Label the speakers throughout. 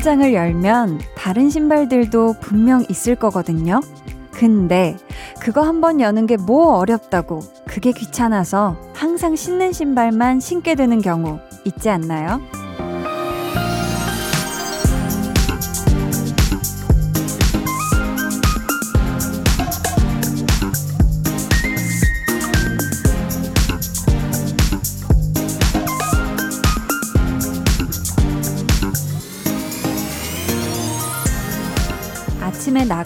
Speaker 1: 신발장을 열면 다른 신발들도 분명 있을 거거든요. 근데 그거 한번 여는 게 뭐 어렵다고 그게 귀찮아서 항상 신는 신발만 신게 되는 경우 있지 않나요?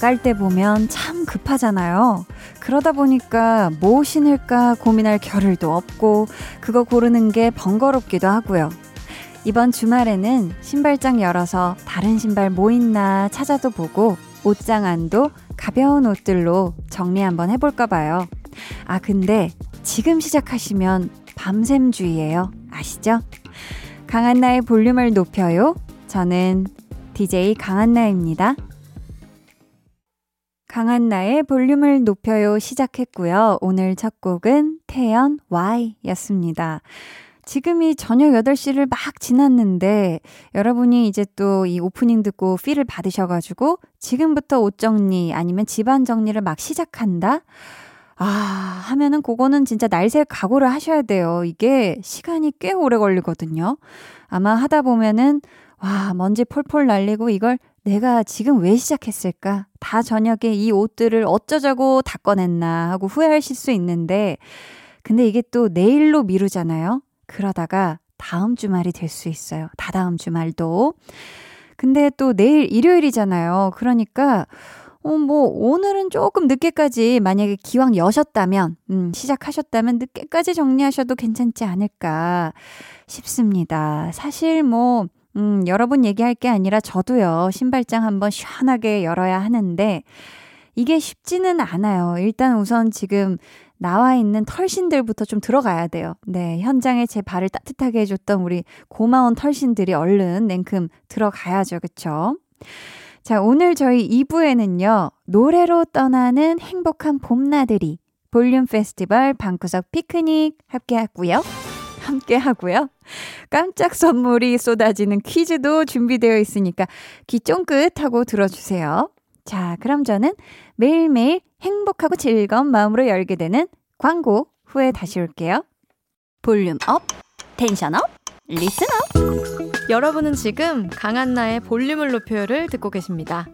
Speaker 1: 나갈 때 보면 참 급하잖아요. 그러다 보니까 뭐 신을까 고민할 겨를도 없고 그거 고르는 게 번거롭기도 하고요. 이번 주말에는 신발장 열어서 다른 신발 뭐 있나 찾아도 보고 옷장 안도 가벼운 옷들로 정리 한번 해볼까 봐요. 아, 근데 지금 시작하시면 밤샘 주의예요. 아시죠? 강한나의 볼륨을 높여요. 저는 DJ 강한나입니다. 강한나의 볼륨을 높여요 시작했고요. 오늘 첫 곡은 태연 Y 였습니다. 지금이 저녁 8시를 막 지났는데 여러분이 이제 또 이 오프닝 듣고 필을 받으셔가지고 지금부터 옷 정리 아니면 집안 정리를 막 시작한다? 아, 하면은 그거는 진짜 날새 각오를 하셔야 돼요. 이게 시간이 꽤 오래 걸리거든요. 아마 하다 보면은 와, 먼지 폴폴 날리고 이걸 내가 지금 왜 시작했을까? 다 저녁에 이 옷들을 어쩌자고 다 꺼냈나 하고 후회하실 수 있는데, 근데 이게 또 내일로 미루잖아요? 그러다가 다음 주말이 될 수 있어요. 다다음 주말도. 근데 또 내일 일요일이잖아요. 그러니까, 어, 뭐, 오늘은 조금 늦게까지 만약에 기왕 여셨다면, 음, 시작하셨다면 늦게까지 정리하셔도 괜찮지 않을까 싶습니다. 사실 뭐, 음, 여러분 얘기할 게 아니라 저도요, 신발장 한번 시원하게 열어야 하는데, 이게 쉽지는 않아요. 일단 우선 지금 나와 있는 털신들부터 좀 들어가야 돼요. 네, 현장에 제 발을 따뜻하게 해줬던 우리 고마운 털신들이 얼른 냉큼 들어가야죠. 그쵸? 자, 오늘 저희 2부에는요, 노래로 떠나는 행복한 봄나들이, 볼륨 페스티벌 방구석 피크닉 함께 하고요. 함께 하고요. 깜짝 선물이 쏟아지는 퀴즈도 준비되어 있으니까 귀 쫑긋 하고 들어주세요. 자, 그럼 저는 매일매일 행복하고 즐거운 마음으로 열게 되는 광고 후에 다시 올게요. Volume up, tension up, listen up.
Speaker 2: 여러분은 지금 강한나의 볼륨을 높여요를 듣고 계십니다.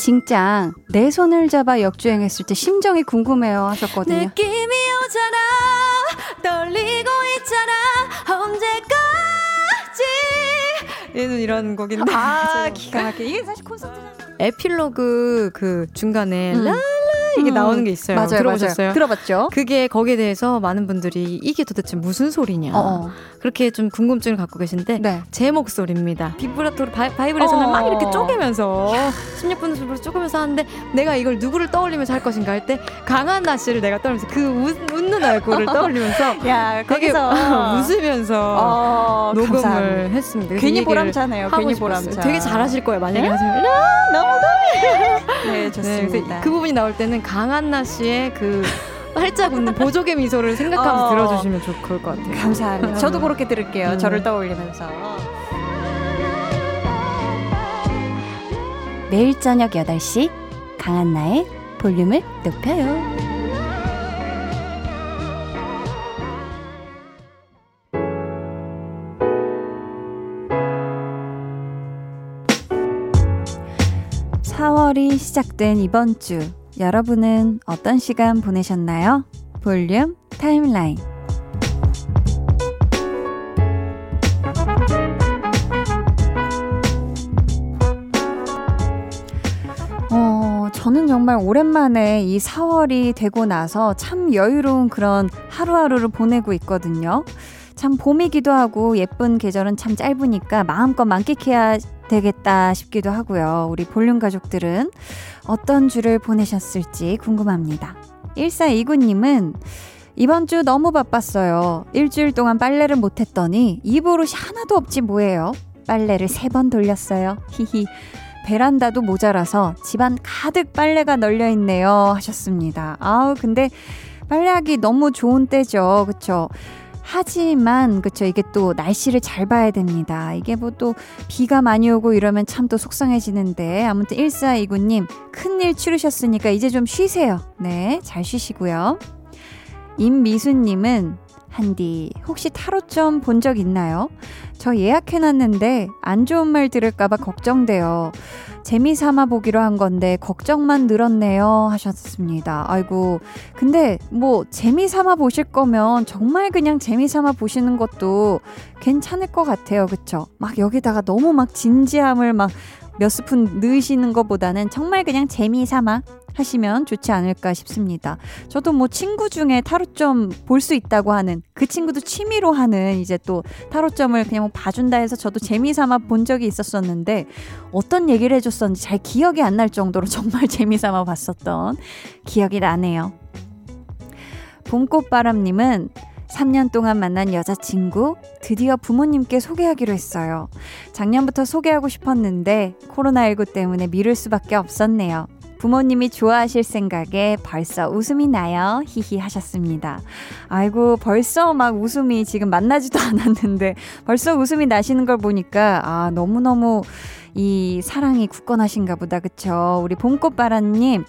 Speaker 1: 진짜 내 손을 잡아 역주행했을 때 심정이 궁금해요 하셨거든요.
Speaker 2: 느낌이 오잖아. 떨리고 있잖아. 언제까지? 얘는 이런 곡인데.
Speaker 1: 아 기가 막혀 이게 사실 콘서트장
Speaker 2: 에필로그 그 중간에 음. 라 이게 음. 나오는 게 있어요.
Speaker 1: 맞아요,
Speaker 2: 들어보셨어요?
Speaker 1: 맞아요. 들어봤죠.
Speaker 2: 그게 거기에 대해서 많은 분들이 이게 도대체 무슨 소리냐 어어. 그렇게 좀 궁금증을 갖고 계신데 네. 제 목소리입니다. 비브라토로 바이, 바이브레이션을 막 이렇게 쪼개면서 16분 쪼개면서 하는데 내가 이걸 누구를 떠올리면서 할 것인가 할 때 강한나 씨를 내가 떠올리면서 그 웃, 는 얼굴을 떠올리면서
Speaker 1: 야
Speaker 2: 되게 웃으면서 어, 녹음을 감사합니다. 했습니다.
Speaker 1: 괜히 보람차네요. 괜히 보람차.
Speaker 2: 되게 잘하실 거예요. 만약에 네? 하시면
Speaker 1: 너무 너무 네 좋습니다.
Speaker 2: 네, 그 부분이 나올 때는 강한나 씨의 그 활짝 웃는 보조개 미소를 생각하면서 어, 들어주시면 좋을 것 같아요.
Speaker 1: 감사합니다. 저도 그렇게 들을게요. 음. 저를 떠올리면서. 매일 저녁 8시 강한나의 볼륨을 높여요. (4월이) 시작된 이번 주 여러분은 어떤 시간 보내셨나요? 볼륨 타임라인. 어, 저는 정말 오랜만에 이 4월이 되고 나서 참 여유로운 그런 하루하루를 보내고 있거든요. 참 봄이기도 하고 예쁜 계절은 참 짧으니까 마음껏 만끽해야 되겠다 싶기도 하고요. 우리 볼륨 가족들은 어떤 주를 보내셨을지 궁금합니다. 1429님은 이번 주 너무 바빴어요. 일주일 동안 빨래를 못했더니 입으로이 하나도 없지 뭐예요. 빨래를 세 번 돌렸어요. 히히. 베란다도 모자라서 집안 가득 빨래가 널려 있네요. 하셨습니다. 아우, 근데 빨래하기 너무 좋은 때죠. 그쵸? 하지만 그쵸 이게 또 날씨를 잘 봐야 됩니다. 이게 뭐 또 비가 많이 오고 이러면 참 또 속상해지는데 아무튼 1429님 큰일 치르셨으니까 이제 좀 쉬세요. 네, 잘 쉬시고요. 임미수님은 한디 혹시 타로점 본 적 있나요? 저 예약해놨는데 안 좋은 말 들을까봐 걱정돼요. 재미삼아 보기로 한 건데 걱정만 늘었네요 하셨습니다. 아이고 근데 뭐 재미삼아 보실 거면 정말 그냥 재미삼아 보시는 것도 괜찮을 것 같아요. 그쵸? 막 여기다가 너무 막 진지함을 막 몇 스푼 넣으시는 것보다는 정말 그냥 재미삼아 하시면 좋지 않을까 싶습니다. 저도 뭐 친구 중에 타로점 볼 수 있다고 하는 그 친구도 취미로 하는 이제 또 타로점을 그냥 뭐 봐준다 해서 저도 재미삼아 본 적이 있었었는데 어떤 얘기를 해줬었는지 잘 기억이 안 날 정도로 정말 재미삼아 봤었던 기억이 나네요. 봄꽃바람님은 3년 동안 만난 여자친구 드디어 부모님께 소개하기로 했어요. 작년부터 소개하고 싶었는데 코로나19 때문에 미룰 수밖에 없었네요. 부모님이 좋아하실 생각에 벌써 웃음이 나요. 히히 하셨습니다. 아이고, 벌써 막 웃음이 지금 만나지도 않았는데 벌써 웃음이 나시는 걸 보니까 아, 너무너무 이 사랑이 굳건하신가 보다. 그쵸? 우리 봄꽃바라님.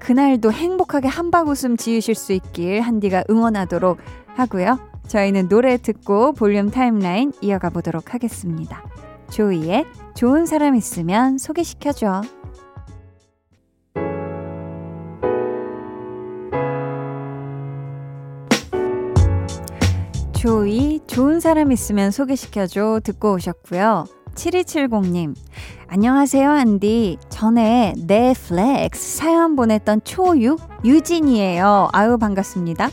Speaker 1: 그날도 행복하게 한박 웃음 지으실 수 있길 한디가 응원하도록 하고요. 저희는 노래 듣고 볼륨 타임라인 이어가 보도록 하겠습니다. 조이의 좋은 사람 있으면 소개시켜줘. 조이, 좋은 사람 있으면 소개시켜줘 듣고 오셨고요. 7270님, 안녕하세요, 안디. 전에 넷플렉스 사연 보냈던 초6 유진이에요. 아유, 반갑습니다.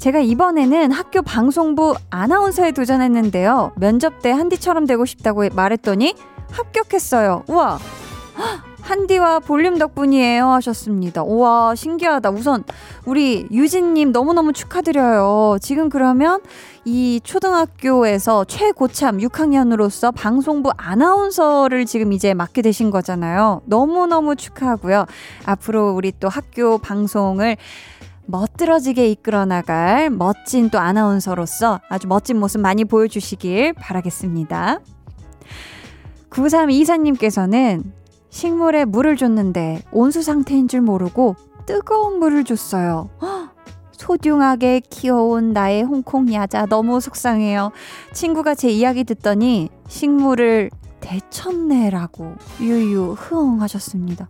Speaker 1: 제가 이번에는 학교 방송부 아나운서에 도전했는데요. 면접 때 한디처럼 되고 싶다고 말했더니 합격했어요. 우와! 한디와 볼륨 덕분이에요 하셨습니다. 우와, 신기하다. 우선 우리 유진님 너무너무 축하드려요. 지금 그러면 이 초등학교에서 최고참 6학년으로서 방송부 아나운서를 지금 이제 맡게 되신 거잖아요. 너무너무 축하하고요. 앞으로 우리 또 학교 방송을 멋들어지게 이끌어 나갈 멋진 또 아나운서로서 아주 멋진 모습 많이 보여주시길 바라겠습니다. 9324님께서는 식물에 물을 줬는데 온수 상태인 줄 모르고 뜨거운 물을 줬어요. 소중하게 키워온 나의 홍콩 야자 너무 속상해요. 친구가 제 이야기 듣더니 식물을 대천내라고 유유 흐엉 하셨습니다.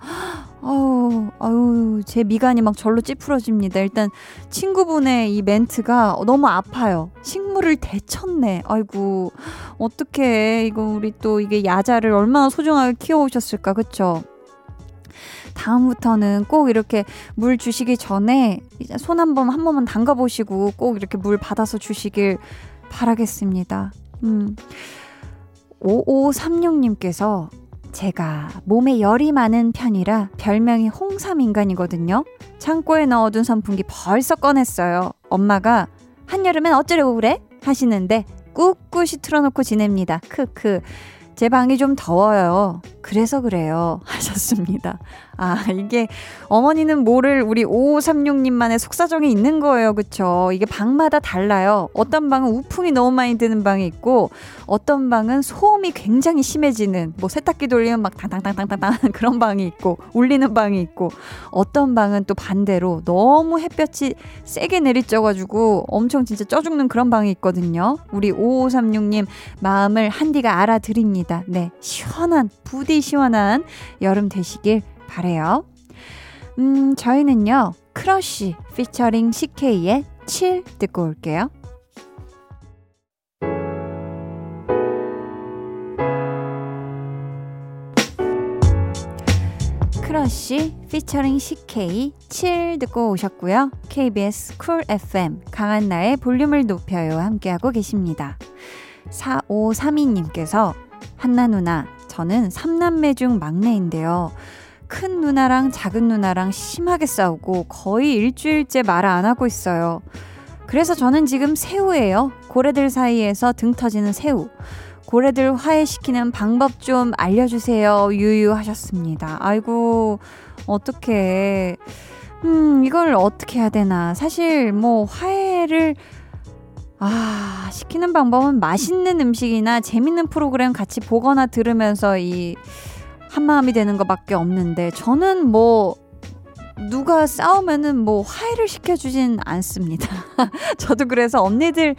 Speaker 1: 아우, 아우, 제 미간이 막 절로 찌푸러집니다. 일단 친구분의 이 멘트가 너무 아파요. 식물을 대천내. 아이고, 어떻게 이거 우리 또 이게 야자를 얼마나 소중하게 키워오셨을까, 그쵸? 다음부터는 꼭 이렇게 물 주시기 전에 손 한 번 한 번만 담가 보시고 꼭 이렇게 물 받아서 주시길 바라겠습니다. 음. 5536님께서 제가 몸에 열이 많은 편이라 별명이 홍삼인간이거든요. 창고에 넣어둔 선풍기 벌써 꺼냈어요. 엄마가 한여름엔 어쩌려고 그래? 하시는데 꿋꿋이 틀어놓고 지냅니다. 크크. 제 방이 좀 더워요. 그래서 그래요. 하셨습니다. 아, 이게 어머니는 뭐를 우리 5536님만의 속사정이 있는 거예요. 그쵸? 이게 방마다 달라요. 어떤 방은 우풍이 너무 많이 드는 방이 있고, 어떤 방은 소음이 굉장히 심해지는, 뭐 세탁기 돌리면 막 당당당당당 그런 방이 있고, 울리는 방이 있고, 어떤 방은 또 반대로 너무 햇볕이 세게 내리쬐가지고 엄청 진짜 쪄 죽는 그런 방이 있거든요. 우리 5536님 마음을 한디가 알아드립니다. 네. 시원한, 부디 시원한 여름 되시길 바래요. 음, 저희는요. 크러쉬 featuring CK의 7 듣고 올게요. 크러쉬 featuring CK 7 듣고 오셨고요. KBS 쿨 FM 강한나의 볼륨을 높여요 함께하고 계십니다. 4532님께서 한나 누나 저는 3남매 중 막내인데요. 큰 누나랑 작은 누나랑 심하게 싸우고 거의 일주일째 말 안 하고 있어요. 그래서 저는 지금 새우예요. 고래들 사이에서 등 터지는 새우. 고래들 화해시키는 방법 좀 알려주세요. 유유하셨습니다. 아이고, 어떻게, 음, 이걸 어떻게 해야 되나. 사실 뭐 화해를 아, 시키는 방법은 맛있는 음식이나 재밌는 프로그램 같이 보거나 들으면서 이 한마음이 되는 것밖에 없는데 저는 뭐 누가 싸우면은 뭐 화해를 시켜주진 않습니다. 저도 그래서 언니들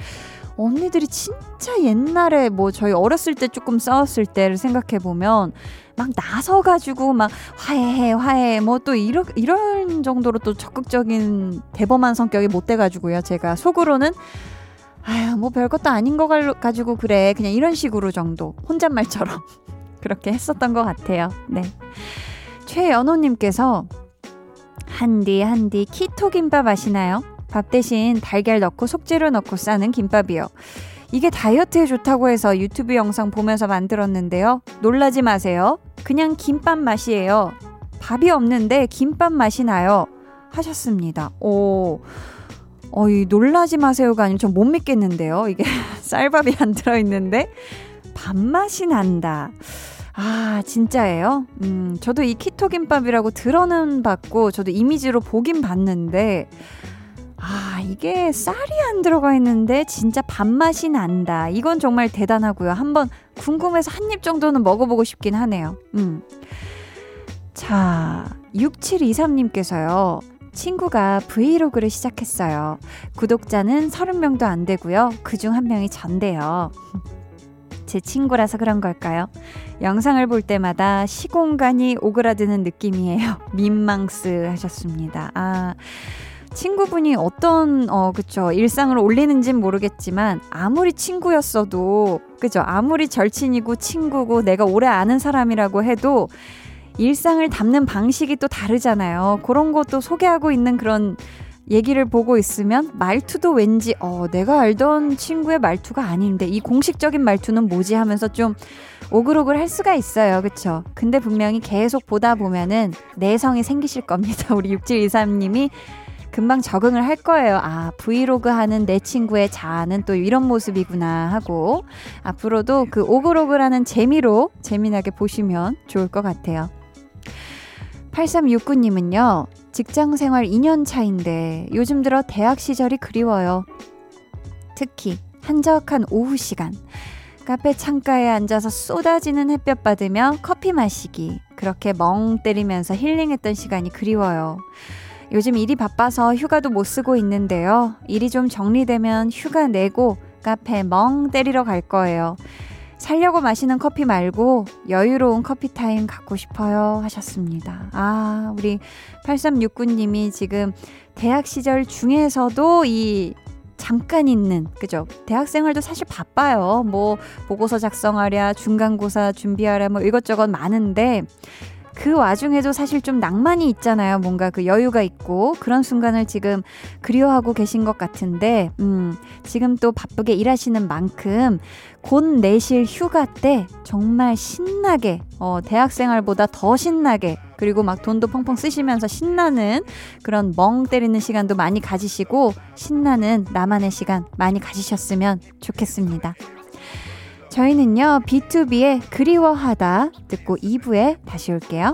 Speaker 1: 언니들이 진짜 옛날에 뭐 저희 어렸을 때 조금 싸웠을 때를 생각해 보면 막 나서 가지고 막 화해해 화해 뭐 또 이런 이런 정도로 또 적극적인 대범한 성격이 못 돼 가지고요. 제가 속으로는 아유 뭐 별것도 아닌 거 가지고 그래 그냥 이런 식으로 정도 혼잣말처럼 그렇게 했었던 것 같아요. 네. 최연호님께서 한디 한디 키토 김밥 아시나요? 밥 대신 달걀 넣고 속재료 넣고 싸는 김밥이요. 이게 다이어트에 좋다고 해서 유튜브 영상 보면서 만들었는데요. 놀라지 마세요. 그냥 김밥 맛이에요. 밥이 없는데 김밥 맛이 나요. 하셨습니다. 오. 어, 이 놀라지 마세요가 아니면 전 못 믿겠는데요. 이게 쌀밥이 안 들어있는데 밥맛이 난다. 아, 진짜예요? 음, 저도 이 키토 김밥이라고 들어는 봤고, 저도 이미지로 보긴 봤는데, 아, 이게 쌀이 안 들어가 있는데 진짜 밥맛이 난다. 이건 정말 대단하고요. 한번 궁금해서 한 입 정도는 먹어보고 싶긴 하네요. 음. 자, 6723님께서요. 친구가 브이로그를 시작했어요. 구독자는 30명도 안 되고요. 그중 한 명이 전데요. 제 친구라서 그런 걸까요? 영상을 볼 때마다 시공간이 오그라드는 느낌이에요. 민망스 하셨습니다. 아. 친구분이 어떤 어 그쵸 일상을 올리는진 모르겠지만 아무리 친구였어도 그죠 아무리 절친이고 친구고 내가 오래 아는 사람이라고 해도 일상을 담는 방식이 또 다르잖아요. 그런 것도 소개하고 있는 그런 얘기를 보고 있으면 말투도 왠지 어 내가 알던 친구의 말투가 아닌데 이 공식적인 말투는 뭐지 하면서 좀 오글오글 할 수가 있어요. 그쵸? 근데 분명히 계속 보다 보면은 내성이 생기실 겁니다. 우리 6723님이 금방 적응을 할 거예요. 아, 브이로그 하는 내 친구의 자아는 또 이런 모습이구나 하고 앞으로도 그 오글오글하는 재미로 재미나게 보시면 좋을 것 같아요. 8369님은요, 직장 생활 2년 차인데 요즘 들어 대학 시절이 그리워요. 특히 한적한 오후 시간. 카페 창가에 앉아서 쏟아지는 햇볕 받으며 커피 마시기. 그렇게 멍 때리면서 힐링했던 시간이 그리워요. 요즘 일이 바빠서 휴가도 못 쓰고 있는데요. 일이 좀 정리되면 휴가 내고 카페 멍 때리러 갈 거예요. 살려고 마시는 커피 말고 여유로운 커피 타임 갖고 싶어요 하셨습니다. 아, 우리 8369님이 지금 대학 시절 중에서도 이 잠깐 있는 그죠? 대학 생활도 사실 바빠요. 뭐 보고서 작성하랴, 중간고사 준비하랴 뭐 이것저것 많은데 그 와중에도 사실 좀 낭만이 있잖아요. 뭔가 그 여유가 있고 그런 순간을 지금 그리워하고 계신 것 같은데, 음, 지금 또 바쁘게 일하시는 만큼 곧 내실 휴가 때 정말 신나게, 어, 대학생활보다 더 신나게, 그리고 막 돈도 펑펑 쓰시면서 신나는 그런 멍 때리는 시간도 많이 가지시고, 신나는 나만의 시간 많이 가지셨으면 좋겠습니다. 저희는요, B2B의 그리워하다 듣고 2부에 다시 올게요.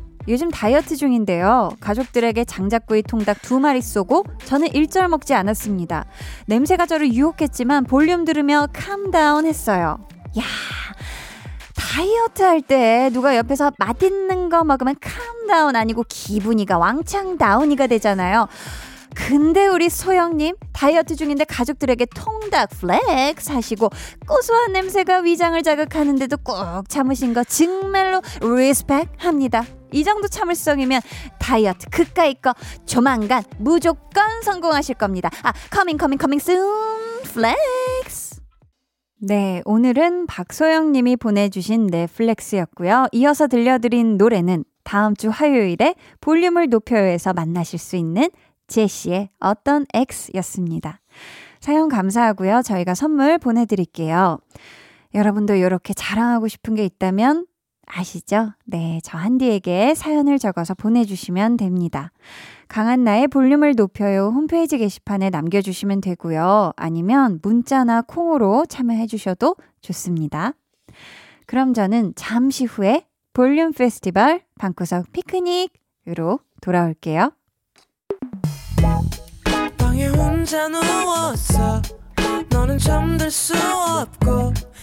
Speaker 1: 요즘 다이어트 중인데요. 가족들에게 장작구이 통닭 두 마리 쏘고 저는 일절 먹지 않았습니다. 냄새가 저를 유혹했지만 볼륨 들으며 calm down 했어요. 야 다이어트 할 때 누가 옆에서 맛있는 거 먹으면 calm down 아니고 기분이가 왕창 다운이가 되잖아요. 근데 우리 소영님 다이어트 중인데 가족들에게 통닭 flex 하시고 고소한 냄새가 위장을 자극하는데도 꾹 참으신 거 정말로 respect 합니다. 이 정도 참을성이면 다이어트 그까이 거 조만간 무조건 성공하실 겁니다. 아, coming coming coming soon flex. 네, 오늘은 박소영 님이 보내주신 내 flex였고요. 이어서 들려드린 노래는 다음 주 화요일에 볼륨을 높여요에서 만나실 수 있는 제시의 어떤 X였습니다. 사연 감사하고요. 저희가 선물 보내드릴게요. 여러분도 이렇게 자랑하고 싶은 게 있다면 아시죠? 네, 저 한디에게 사연을 적어서 보내주시면 됩니다. 강한 나의 볼륨을 높여요 홈페이지 게시판에 남겨주시면 되고요. 아니면 문자나 콩으로 참여해주셔도 좋습니다. 그럼 저는 잠시 후에 볼륨 페스티벌 방구석 피크닉으로 돌아올게요. 방에 혼자 누웠어 너는 잠들 수 없고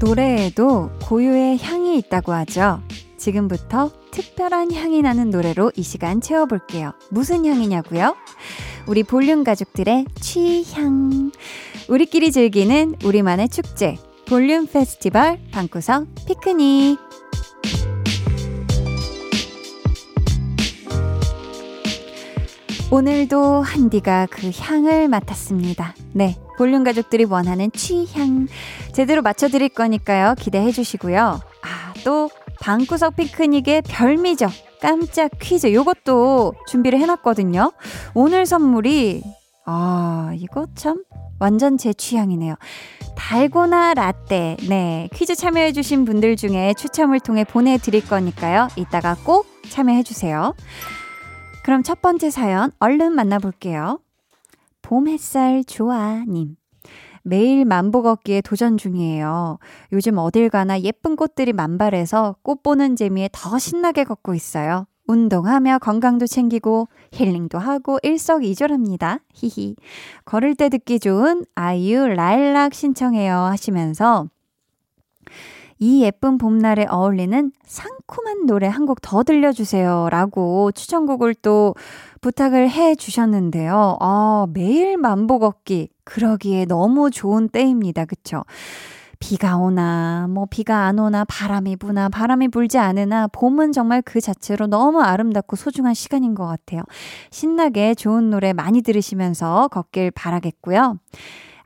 Speaker 1: 노래에도 고유의 향이 있다고 하죠. 지금부터 특별한 향이 나는 노래로 이 시간 채워볼게요. 무슨 향이냐고요? 우리 볼륨 가족들의 취향. 우리끼리 즐기는 우리만의 축제. 볼륨 페스티벌 방구석 피크닉. 오늘도 한디가 그 향을 맡았습니다. 네. 볼륨 가족들이 원하는 취향. 제대로 맞춰드릴 거니까요. 기대해 주시고요. 아, 또, 방구석 피크닉의 별미죠. 깜짝 퀴즈. 요것도 준비를 해놨거든요. 오늘 선물이, 아, 이거 참, 완전 제 취향이네요. 달고나 라떼. 네. 퀴즈 참여해주신 분들 중에 추첨을 통해 보내드릴 거니까요. 이따가 꼭 참여해주세요. 그럼 첫 번째 사연 얼른 만나볼게요. 봄 햇살 좋아님. 매일 만보 걷기에 도전 중이에요. 요즘 어딜 가나 예쁜 꽃들이 만발해서 꽃 보는 재미에 더 신나게 걷고 있어요. 운동하며 건강도 챙기고 힐링도 하고 일석이조랍니다. 히히. 걸을 때 듣기 좋은 아이유 라일락 신청해요 하시면서 이 예쁜 봄날에 어울리는 상큼한 노래 한 곡 더 들려주세요. 라고 추천곡을 또 부탁을 해 주셨는데요. 아, 매일 만보 걷기. 그러기에 너무 좋은 때입니다. 그쵸? 비가 오나, 뭐 비가 안 오나, 바람이 부나, 바람이 불지 않으나, 봄은 정말 그 자체로 너무 아름답고 소중한 시간인 것 같아요. 신나게 좋은 노래 많이 들으시면서 걷길 바라겠고요.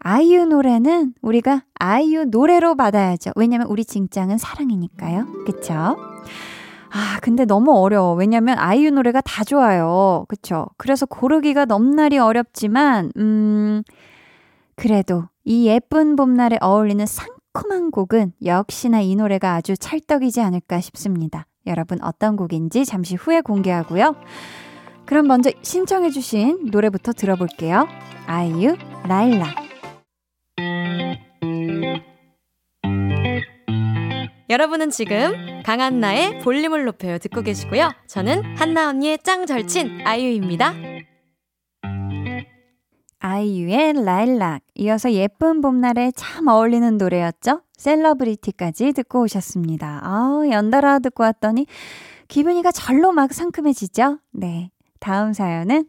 Speaker 1: 아이유 노래는 우리가 아이유 노래로 받아야죠. 왜냐면 우리 징짱은 사랑이니까요. 그쵸? 아, 근데 너무 어려워. 왜냐면 아이유 노래가 다 좋아요. 그쵸? 그래서 고르기가 넘날이 어렵지만, 음, 그래도 이 예쁜 봄날에 어울리는 상큼한 곡은 역시나 이 노래가 아주 찰떡이지 않을까 싶습니다. 여러분 어떤 곡인지 잠시 후에 공개하고요. 그럼 먼저 신청해주신 노래부터 들어볼게요. 아이유, 라일락.
Speaker 2: 여러분은 지금 강한나의 볼륨을 높여요 듣고 계시고요. 저는 한나 언니의 짱 절친 아이유입니다.
Speaker 1: 아이유의 라일락. 이어서 예쁜 봄날에 참 어울리는 노래였죠? 셀러브리티까지 듣고 오셨습니다. 아, 연달아 듣고 왔더니 기분이가 절로 막 상큼해지죠? 네. 다음 사연은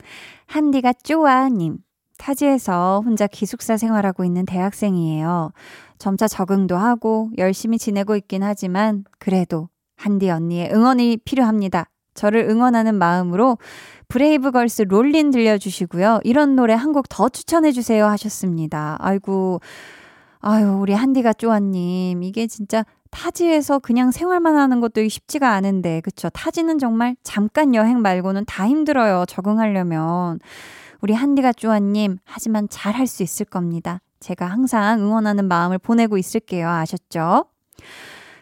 Speaker 1: 한디가 쪼아님. 타지에서 혼자 기숙사 생활하고 있는 대학생이에요. 점차 적응도 하고 열심히 지내고 있긴 하지만 그래도 한디 언니의 응원이 필요합니다. 저를 응원하는 마음으로 브레이브걸스 Rollin' 들려주시고요. 이런 노래 한 곡 더 추천해주세요 하셨습니다. 아이고, 아유, 우리 한디가 쪼아님. 이게 진짜 타지에서 그냥 생활만 하는 것도 쉽지가 않은데, 그쵸? 타지는 정말 잠깐 여행 말고는 다 힘들어요. 적응하려면. 우리 한디가 쪼아님, 하지만 잘 할 수 있을 겁니다. 제가 항상 응원하는 마음을 보내고 있을게요. 아셨죠?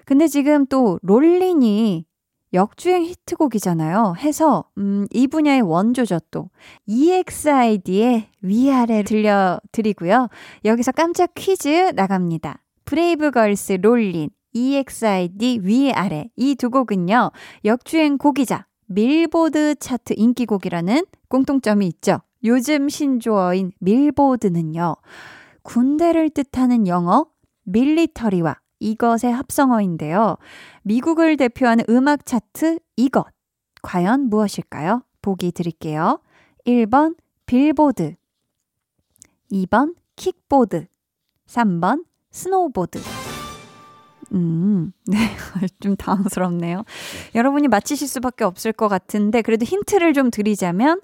Speaker 1: 근데 지금 또 Rollin'이 역주행 히트곡이잖아요. 해서 음, 이 분야의 원조죠 또. EXID의 위아래 들려드리고요. 여기서 깜짝 퀴즈 나갑니다. 브레이브걸스 Rollin', EXID 위아래 이 두 곡은요. 역주행 곡이자 밀보드 차트 인기곡이라는 공통점이 있죠. 요즘 신조어인 밀보드는요. 군대를 뜻하는 영어 military와 이것의 합성어인데요. 미국을 대표하는 음악 차트 이것. 과연 무엇일까요? 보기 드릴게요. 1번 빌보드 2번 킥보드 3번 스노우보드 음, 네. 좀 당황스럽네요. 여러분이 맞히실 수밖에 없을 것 같은데, 그래도 힌트를 좀 드리자면,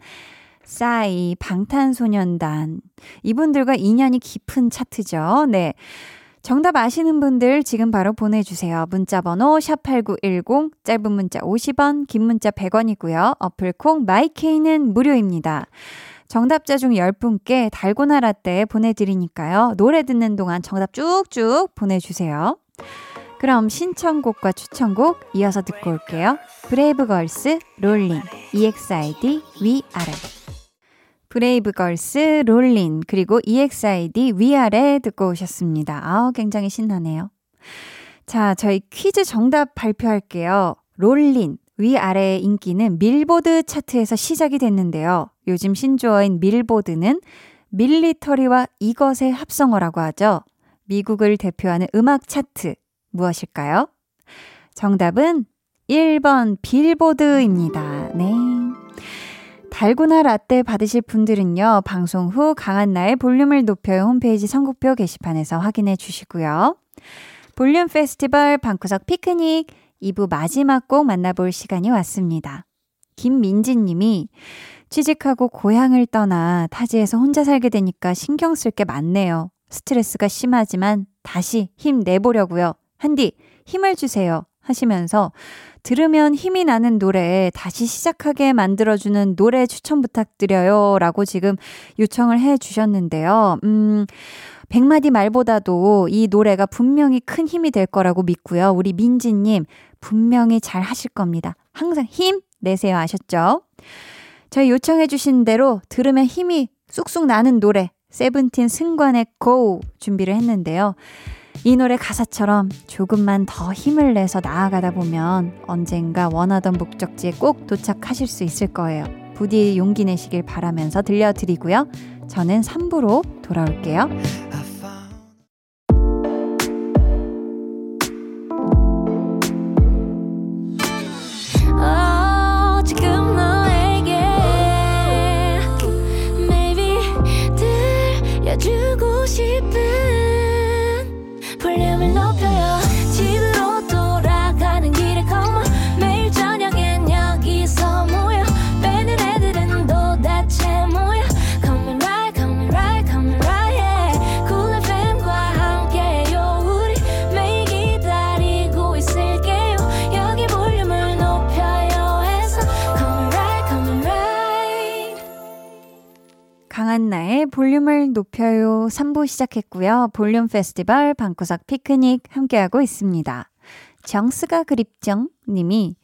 Speaker 1: 싸이, 방탄소년단. 이분들과 인연이 깊은 차트죠. 네. 정답 아시는 분들 지금 바로 보내주세요. 문자번호 샵8910, 짧은 문자 50원, 긴 문자 100원이고요. 어플콩 마이케이는 무료입니다. 정답자 중 10분께 달고나 라떼 보내드리니까요. 노래 듣는 동안 정답 쭉쭉 보내주세요. 그럼 신청곡과 추천곡 이어서 듣고 올게요. 브레이브걸스 Rollin' EXID 위아래 브레이브걸스 Rollin' 그리고 EXID 위아래 듣고 오셨습니다. 아우 굉장히 신나네요. 자, 저희 퀴즈 정답 발표할게요. Rollin' 위아래의 인기는 밀보드 차트에서 시작이 됐는데요. 요즘 신조어인 밀보드는 military와 이것의 합성어라고 하죠. 미국을 대표하는 음악 차트 무엇일까요? 정답은 1번 빌보드입니다. 네. 달고나 라떼 받으실 분들은요, 방송 후 강한나의 볼륨을 높여요 홈페이지 선곡표 게시판에서 확인해 주시고요. 볼륨 페스티벌 방구석 피크닉 2부 마지막 곡 만나볼 시간이 왔습니다. 김민진 님이 취직하고 고향을 떠나 타지에서 혼자 살게 되니까 신경 쓸 게 많네요. 스트레스가 심하지만 다시 힘 내보려고요. 한디, 힘을 주세요. 하시면서 들으면 힘이 나는 노래 다시 시작하게 만들어주는 노래 추천 부탁드려요. 라고 지금 요청을 해 주셨는데요. 음, 백마디 말보다도 이 노래가 분명히 큰 힘이 될 거라고 믿고요. 우리 민지님, 분명히 잘 하실 겁니다. 항상 힘 내세요. 아셨죠? 저희 요청해 주신 대로 들으면 힘이 쑥쑥 나는 노래, 세븐틴 승관의 Go 준비를 했는데요. 이 노래 가사처럼 조금만 더 힘을 내서 나아가다 보면 언젠가 원하던 목적지에 꼭 도착하실 수 있을 거예요. 부디 용기 내시길 바라면서 들려드리고요. 저는 3부로 돌아올게요. 볼륨을 높여요 3부 시작했고요. 볼륨 페스티벌 방구석 피크닉 함께하고 있습니다. 정스가 그립정 님이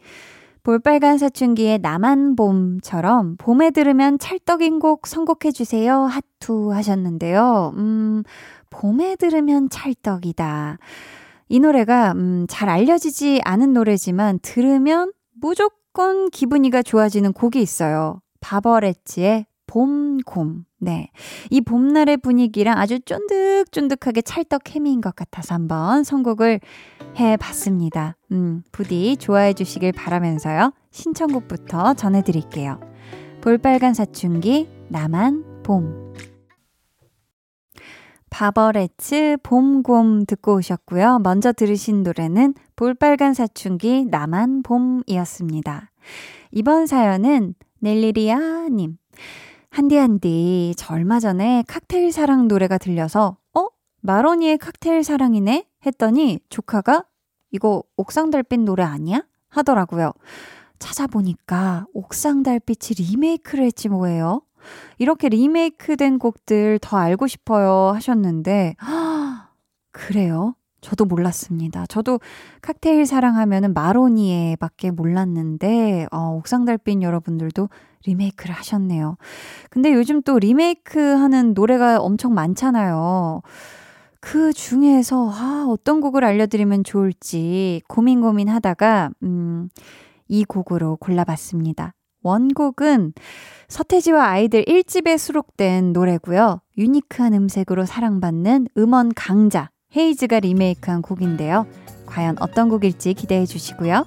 Speaker 1: 볼빨간 사춘기의 나만 봄처럼 봄에 들으면 찰떡인 곡 선곡해 주세요. 하투 하셨는데요. 음, 봄에 들으면 찰떡이다. 이 노래가, 음, 잘 알려지지 않은 노래지만 들으면 무조건 기분이가 좋아지는 곡이 있어요. 바버레츠의 봄곰. 네. 이 봄날의 분위기랑 아주 쫀득쫀득하게 찰떡 케미인 것 같아서 한번 선곡을 해 봤습니다. 음, 부디 좋아해 주시길 바라면서요. 신청곡부터 전해 드릴게요. 볼빨간 사춘기, 나만 봄. 바버레츠 봄곰 듣고 오셨고요. 먼저 들으신 노래는 볼빨간 사춘기 나만 봄이었습니다. 이번 사연은 넬리리아님. 한디 한디, 저 얼마 전에 칵테일 사랑 노래가 들려서, 어? 마로니의 칵테일 사랑이네? 했더니 조카가 이거 옥상 달빛 노래 아니야? 하더라고요. 찾아보니까 옥상 달빛이 리메이크를 했지 뭐예요. 이렇게 리메이크 된 곡들 더 알고 싶어요 하셨는데, 그래요? 저도 몰랐습니다. 저도 칵테일 사랑하면은 마로니에밖에 몰랐는데, 어, 옥상달빛 여러분들도 리메이크를 하셨네요. 근데 요즘 또 리메이크 하는 노래가 엄청 많잖아요. 그 중에서, 아, 어떤 곡을 알려드리면 좋을지 고민 고민 하다가, 음, 이 곡으로 골라봤습니다. 원곡은 서태지와 아이들 1집에 수록된 노래고요. 유니크한 음색으로 사랑받는 음원 강자 헤이즈가 리메이크한 곡인데요. 과연 어떤 곡일지 기대해 주시고요.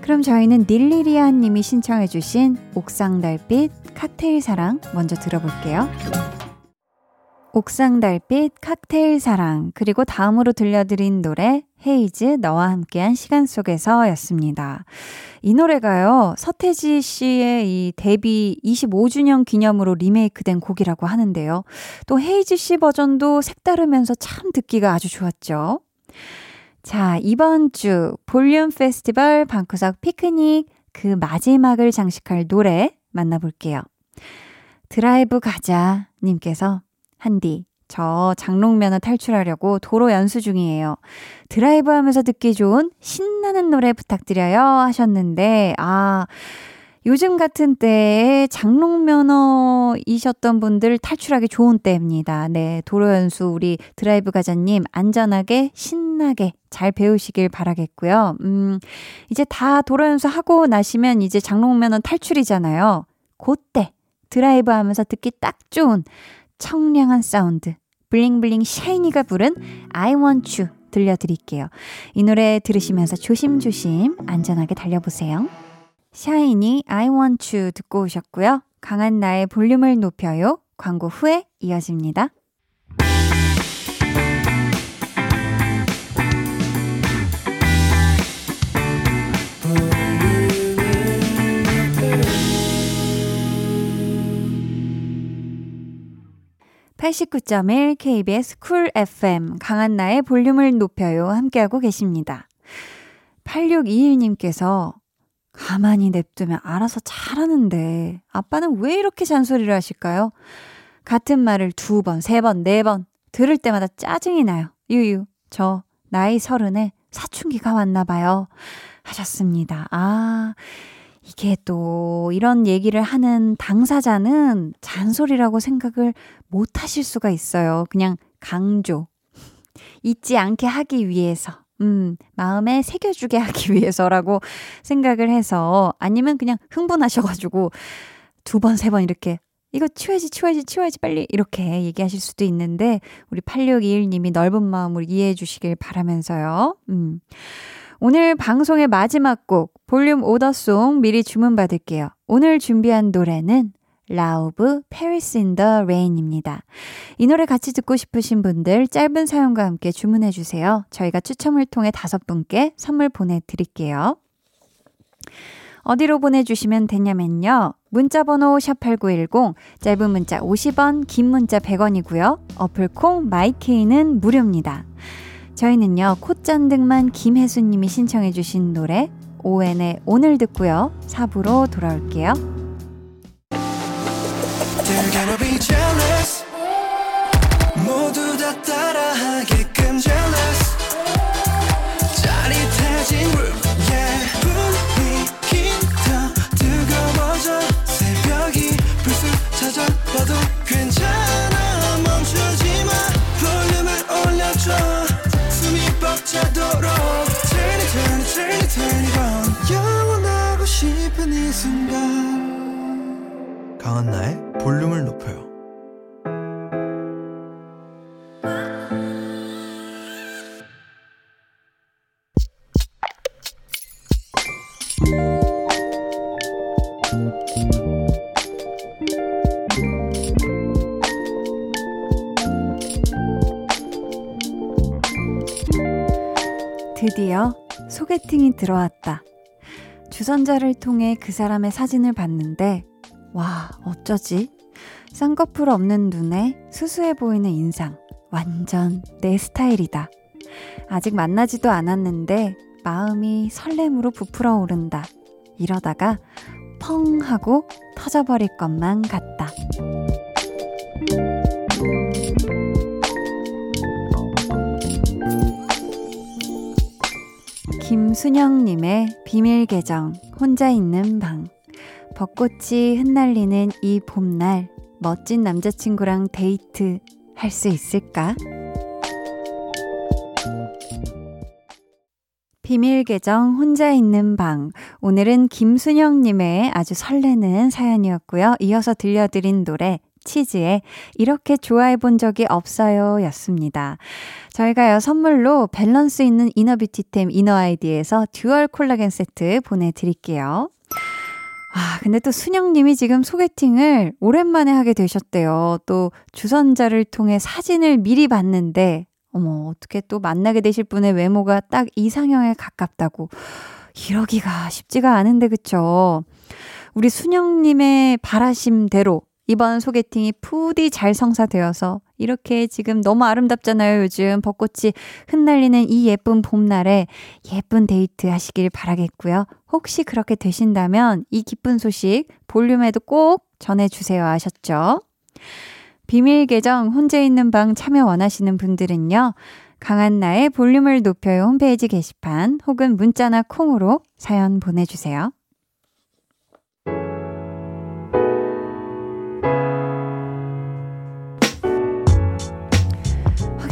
Speaker 1: 그럼 저희는 닐리리아 님이 신청해 주신 옥상 달빛 칵테일 사랑 먼저 들어볼게요. 옥상 달빛 칵테일 사랑 그리고 다음으로 들려드린 노래 헤이즈 너와 함께한 시간 속에서였습니다. 이 노래가요 서태지 씨의 이 데뷔 25주년 기념으로 리메이크된 곡이라고 하는데요. 또 헤이즈 씨 버전도 색다르면서 참 듣기가 아주 좋았죠. 자 이번 주 볼륨 페스티벌 방구석 피크닉 그 마지막을 장식할 노래 만나볼게요. 드라이브 가자 님께서 한디, 저 장롱면허 탈출하려고 도로 연수 중이에요. 드라이브 하면서 듣기 좋은 신나는 노래 부탁드려요 하셨는데, 아, 요즘 같은 때에 장롱면허이셨던 분들 탈출하기 좋은 때입니다. 네, 도로 연수 우리 드라이브 가자님 안전하게 신나게 잘 배우시길 바라겠고요. 음, 이제 다 도로 연수 하고 나시면 이제 장롱면허 탈출이잖아요. 그때 드라이브 하면서 듣기 딱 좋은 청량한 사운드 bling bling 샤이니가 부른 I Want You 들려드릴게요. 이 노래 들으시면서 조심조심 안전하게 달려보세요. 샤이니 I Want You 듣고 오셨고요. 강한나의 볼륨을 높여요. 광고 후에 이어집니다. 89.1 KBS 쿨 FM 강한나의 볼륨을 높여요 함께하고 계십니다. 8621님께서 가만히 냅두면 알아서 잘하는데 아빠는 왜 이렇게 잔소리를 하실까요? 같은 말을 두 번, 세 번, 네 번 들을 때마다 짜증이 나요. 유유, 저 나이 서른에 사춘기가 왔나 봐요. 하셨습니다. 아, 이게 또 이런 얘기를 하는 당사자는 잔소리라고 생각을 못 하실 수가 있어요. 그냥 강조. 잊지 않게 하기 위해서. 음, 마음에 새겨주게 하기 위해서라고 생각을 해서 아니면 그냥 흥분하셔가지고 두 번, 세 번 이렇게 이거 치워야지, 치워야지, 치워야지, 빨리. 이렇게 얘기하실 수도 있는데, 우리 8621님이 넓은 마음으로 이해해 주시길 바라면서요. 음. 오늘 방송의 마지막 곡 볼륨 오더송 미리 주문받을게요. 오늘 준비한 노래는 Lauv Paris in the Rain입니다. 이 노래 같이 듣고 싶으신 분들 짧은 사연과 함께 주문해 주세요. 저희가 추첨을 통해 다섯 분께 선물 보내 드릴게요. 어디로 보내주시면 되냐면요. 문자번호 샵8910, 짧은 문자 50원, 긴 문자 100원이고요. 어플콩 마이케이는 무료입니다. 저희는요, 콧잔등만 김혜수님이 신청해주신 노래, 오웬의 오늘 듣고요. 4부로 돌아올게요. 따라하게 순간 강한나의 볼륨을 높여요 드디어 소개팅이 들어왔다. 주선자를 통해 그 사람의 사진을 봤는데, 와, 어쩌지? 쌍꺼풀 없는 눈에 수수해 보이는 인상. 완전 내 스타일이다. 아직 만나지도 않았는데, 마음이 설렘으로 부풀어 오른다. 이러다가 펑 하고 터져버릴 것만 같다. 김순영님의 비밀 계정, 혼자 있는 방. 벚꽃이 흩날리는 이 봄날, 멋진 남자친구랑 데이트 할 수 있을까? 비밀 계정 혼자 있는 방. 오늘은 김순영님의 아주 설레는 사연이었고요. 이어서 들려드린 노래 치즈의 이렇게 좋아해 본 적이 없어요 였습니다. 저희가요 선물로 밸런스 있는 inner beauty템 이너 아이디에서 dual 콜라겐 세트 보내드릴게요. 아, 근데 또 순영님이 지금 소개팅을 오랜만에 하게 되셨대요. 또 주선자를 통해 사진을 미리 봤는데 어머, 어떻게 또 만나게 되실 분의 외모가 딱 이상형에 가깝다고. 이러기가 쉽지가 않은데, 그쵸? 우리 순영님의 바라심대로 이번 소개팅이 부디 잘 성사되어서 이렇게 지금 너무 아름답잖아요, 요즘. 벚꽃이 흩날리는 이 예쁜 봄날에 예쁜 데이트 하시길 바라겠고요. 혹시 그렇게 되신다면 이 기쁜 소식 볼륨에도 꼭 전해주세요 하셨죠? 비밀 계정 혼자 있는 방 참여 원하시는 분들은요. 강한나의 볼륨을 높여요 홈페이지 게시판 혹은 문자나 콩으로 사연 보내주세요.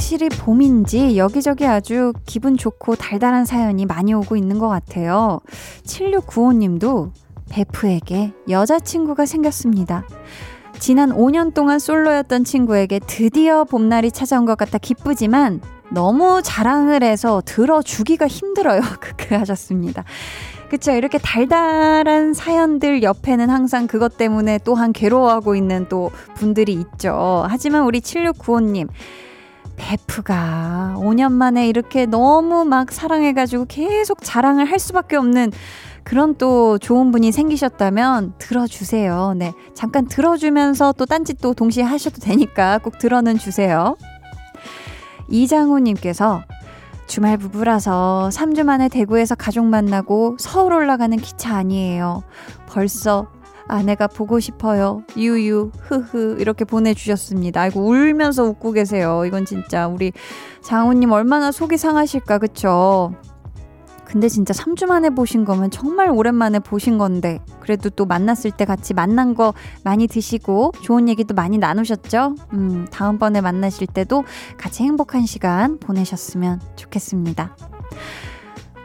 Speaker 1: 확실히 봄인지 여기저기 아주 기분 좋고 달달한 사연이 많이 오고 있는 것 같아요. 7695님도 베프에게 여자친구가 생겼습니다. 지난 5년 동안 솔로였던 친구에게 드디어 봄날이 찾아온 것 같아 기쁘지만 너무 자랑을 해서 들어주기가 힘들어요. 크크 하셨습니다. 그쵸. 이렇게 달달한 사연들 옆에는 항상 그것 때문에 또한 괴로워하고 있는 또 분들이 있죠. 하지만 우리 7695님, 베프가 5년 만에 이렇게 너무 막 사랑해가지고 계속 자랑을 할 수밖에 없는 그런 또 좋은 분이 생기셨다면 들어주세요. 네. 잠깐 들어주면서 또 딴짓도 동시에 하셔도 되니까 꼭 들어는 주세요. 이장우님께서 주말 부부라서 3주 만에 대구에서 가족 만나고 서울 올라가는 기차 아니에요. 벌써 아내가 보고 싶어요. 유유, 흐흐, 이렇게 보내주셨습니다. 아이고, 울면서 웃고 계세요. 이건 진짜 우리 장우님 얼마나 속이 상하실까, 그쵸? 근데 진짜 3주 만에 보신 거면 정말 오랜만에 보신 건데, 그래도 또 만났을 때 같이 만난 거 많이 드시고, 좋은 얘기도 많이 나누셨죠? 음, 다음번에 만나실 때도 같이 행복한 시간 보내셨으면 좋겠습니다.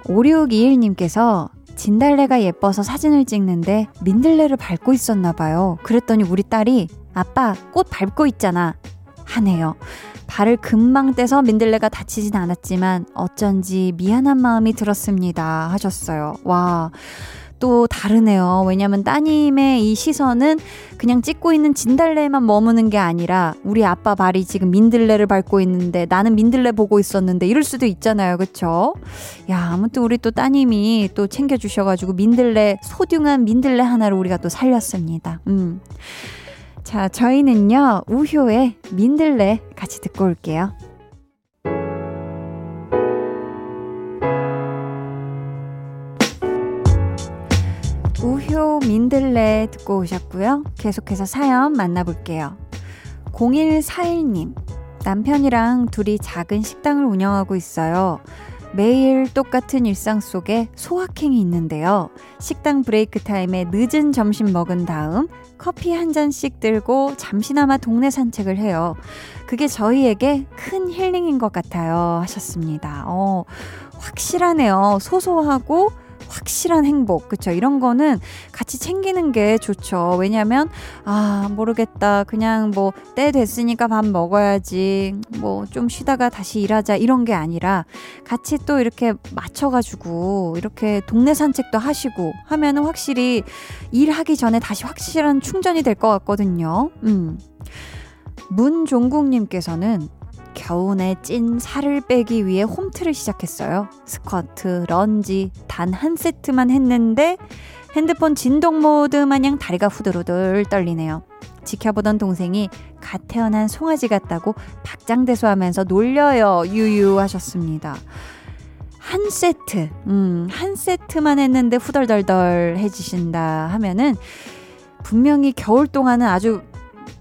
Speaker 1: 5621님께서 진달래가 예뻐서 사진을 찍는데 민들레를 밟고 있었나 봐요. 그랬더니 우리 딸이 아빠 꽃 밟고 있잖아 하네요. 발을 금방 떼서 민들레가 다치진 않았지만 어쩐지 미안한 마음이 들었습니다 하셨어요. 와. 또 다르네요. 왜냐면 따님의 이 시선은 그냥 찍고 있는 진달래에만 머무는 게 아니라 우리 아빠 발이 지금 민들레를 밟고 있는데 나는 민들레 보고 있었는데 이럴 수도 있잖아요. 그쵸? 야, 아무튼 우리 또 따님이 또 챙겨주셔가지고 민들레, 소중한 민들레 하나를 우리가 또 살렸습니다. 음. 자, 저희는요, 우효의 민들레 같이 듣고 올게요. 민들레 듣고 오셨고요. 계속해서 사연 만나볼게요. 0141님, 남편이랑 둘이 작은 식당을 운영하고 있어요. 매일 똑같은 일상 속에 소확행이 있는데요. 식당 브레이크 타임에 늦은 점심 먹은 다음 커피 한 잔씩 들고 잠시나마 동네 산책을 해요. 그게 저희에게 큰 힐링인 것 같아요. 하셨습니다. 어, 확실하네요. 소소하고 확실한 행복. 그쵸? 이런 거는 같이 챙기는 게 좋죠. 왜냐면, 아, 모르겠다. 그냥 뭐, 때 됐으니까 밥 먹어야지. 뭐, 좀 쉬다가 다시 일하자. 이런 게 아니라, 같이 또 이렇게 맞춰가지고, 이렇게 동네 산책도 하시고 하면은 확실히 일하기 전에 다시 확실한 충전이 될 것 같거든요. 음. 문종국님께서는 겨우내 찐 살을 빼기 위해 홈트를 시작했어요. 스쿼트, 런지 단 한 세트만 했는데 핸드폰 진동 모드 마냥 다리가 후들후들 떨리네요. 지켜보던 동생이 갓 태어난 송아지 같다고 박장대소하면서 놀려요. 유유 하셨습니다. 한 세트, 음, 한 세트만 했는데 후덜덜덜 해지신다 하면은 분명히 겨울 동안은 아주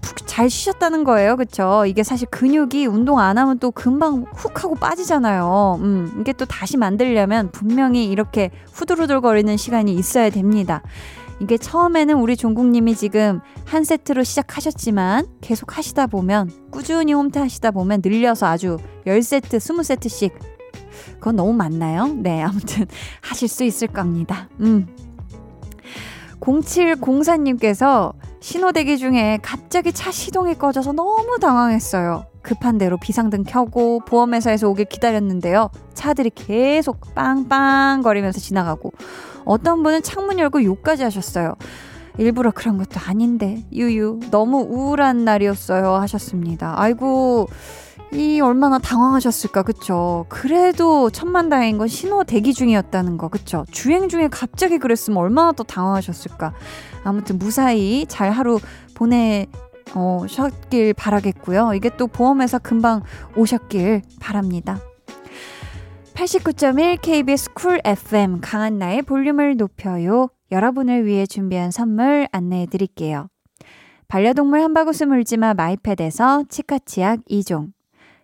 Speaker 1: 푹 잘 쉬셨다는 거예요. 그쵸? 이게 사실 근육이 운동 안 하면 또 금방 훅 하고 빠지잖아요. 음, 이게 또 다시 만들려면 분명히 이렇게 후들후들 거리는 시간이 있어야 됩니다. 이게 처음에는 우리 종국님이 지금 한 세트로 시작하셨지만 계속 하시다 보면 꾸준히 홈트 하시다 보면 늘려서 아주 10세트, 20세트씩 그건 너무 많나요? 네, 아무튼 하실 수 있을 겁니다. 음. 0704님께서 신호대기 중에 갑자기 차 시동이 꺼져서 너무 당황했어요. 급한 대로 비상등 켜고 보험회사에서 오길 기다렸는데요. 차들이 계속 빵빵 거리면서 지나가고 어떤 분은 창문 열고 욕까지 하셨어요. 일부러 그런 것도 아닌데 유유 너무 우울한 날이었어요 하셨습니다. 아이고 이 얼마나 당황하셨을까, 그쵸? 그래도 천만다행인 건 신호 대기 중이었다는 거, 그쵸? 주행 중에 갑자기 그랬으면 얼마나 더 당황하셨을까. 아무튼 무사히 잘 하루 보내, 어, 셨길 바라겠고요. 이게 또 보험회사 금방 오셨길 바랍니다. 89.1 KBS 쿨 FM 강한나의 볼륨을 높여요. 여러분을 위해 준비한 선물 안내해 드릴게요. 반려동물 한바구스 물지마 마이패드에서 치카치약 2종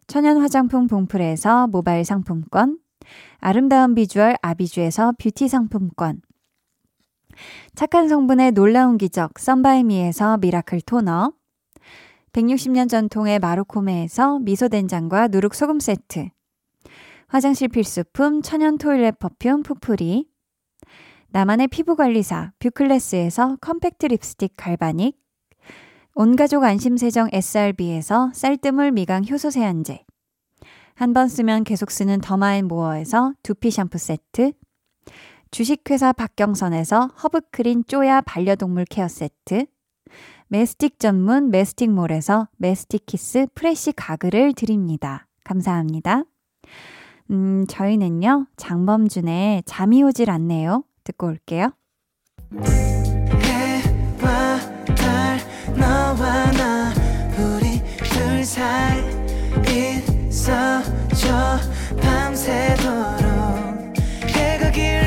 Speaker 1: 천연 화장품 봉프레에서 모바일 상품권, 아름다운 비주얼 아비주에서 뷰티 상품권, 착한 성분의 놀라운 기적 썬바이미에서 미라클 토너, 160년 전통의 마루코메에서 미소된장과 누룩소금 세트, 화장실 필수품 천연 toilet perfume 푸풀이, 나만의 피부관리사 뷰클래스에서 컴팩트 립스틱 galvanic, 온가족 안심세정 SRB에서 쌀뜨물 미강 효소 세안제. 한 번 쓰면 계속 쓰는 더마앤 모어에서 두피 샴푸 세트 주식회사 박경선에서 허브크린 쪼야 반려동물 케어 세트 메스틱 전문 메스틱몰에서 메스틱키스 프레시 가글을 드립니다. 감사합니다. 음, 저희는요, 장범준의 잠이 오질 않네요. 듣고 올게요. 밤새도록 해가 길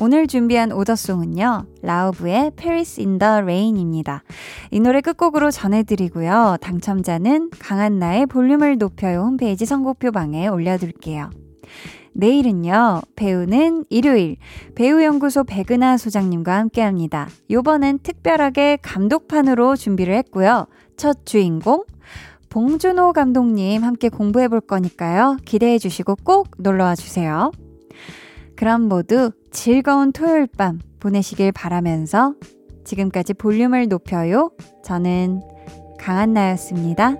Speaker 1: 오늘 준비한 오더송은요, 라우브의 Paris in the Rain입니다. 이 노래 끝곡으로 전해드리고요. 당첨자는 강한나의 볼륨을 높여요 홈페이지 선곡표 방에 올려둘게요. 내일은요, 배우는 일요일, 배우연구소 백은하 소장님과 함께 합니다. 요번엔 특별하게 감독판으로 준비를 했고요. 첫 주인공, 봉준호 감독님 함께 공부해 볼 거니까요. 기대해 주시고 꼭 놀러와 주세요. 그럼 모두 즐거운 토요일 밤 보내시길 바라면서 지금까지 볼륨을 높여요. 저는 강한나였습니다.